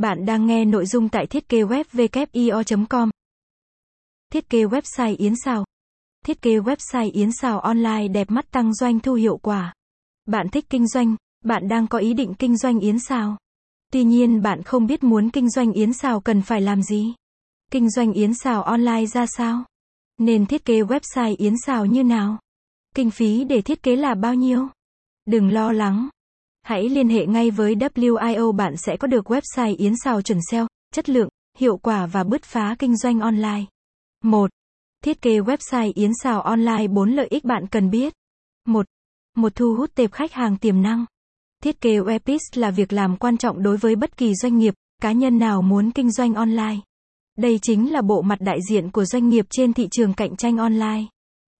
Bạn đang nghe nội dung tại thiết kế web com Thiết kế website Yến Sao Thiết kế website Yến Sao online đẹp mắt tăng doanh thu hiệu quả. Bạn thích kinh doanh, bạn đang có ý định kinh doanh Yến Sao. Tuy nhiên bạn không biết muốn kinh doanh Yến Sao cần phải làm gì. Kinh doanh Yến Sao online ra sao? Nên thiết kế website Yến Sao như nào? Kinh phí để thiết kế là bao nhiêu? Đừng lo lắng. Hãy liên hệ ngay với WIO bạn sẽ có được website Yến Sào chuẩn SEO, chất lượng, hiệu quả và bứt phá kinh doanh online. 1. Thiết kế website Yến Sào online 4 lợi ích bạn cần biết. 1. Một thu hút tệp khách hàng tiềm năng. Thiết kế webpage là việc làm quan trọng đối với bất kỳ doanh nghiệp, cá nhân nào muốn kinh doanh online. Đây chính là bộ mặt đại diện của doanh nghiệp trên thị trường cạnh tranh online.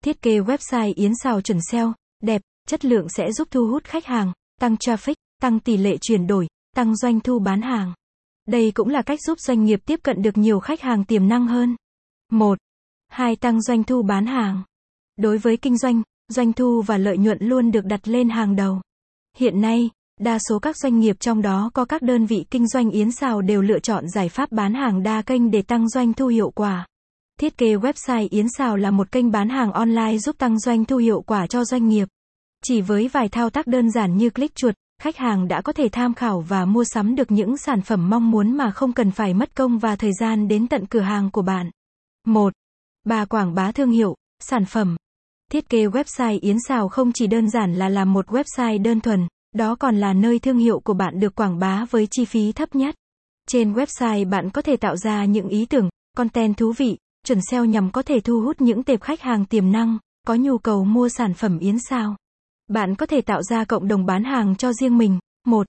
Thiết kế website Yến Sào chuẩn SEO, đẹp, chất lượng sẽ giúp thu hút khách hàng, tăng traffic, tăng tỷ lệ chuyển đổi, tăng doanh thu bán hàng. Đây cũng là cách giúp doanh nghiệp tiếp cận được nhiều khách hàng tiềm năng hơn. 1. 2. Tăng doanh thu bán hàng. Đối với kinh doanh, doanh thu và lợi nhuận luôn được đặt lên hàng đầu. Hiện nay, đa số các doanh nghiệp trong đó có các đơn vị kinh doanh yến xào đều lựa chọn giải pháp bán hàng đa kênh để tăng doanh thu hiệu quả. Thiết kế website Yến Xào là một kênh bán hàng online giúp tăng doanh thu hiệu quả cho doanh nghiệp. Chỉ với vài thao tác đơn giản như click chuột, khách hàng đã có thể tham khảo và mua sắm được những sản phẩm mong muốn mà không cần phải mất công và thời gian đến tận cửa hàng của bạn. 1. Bà quảng bá thương hiệu, sản phẩm. Thiết kế website Yến Xào không chỉ đơn giản là làm một website đơn thuần, đó còn là nơi thương hiệu của bạn được quảng bá với chi phí thấp nhất. Trên website bạn có thể tạo ra những ý tưởng, content thú vị, chuẩn SEO nhằm có thể thu hút những tệp khách hàng tiềm năng, có nhu cầu mua sản phẩm Yến Sào. Bạn có thể tạo ra cộng đồng bán hàng cho riêng mình. 1.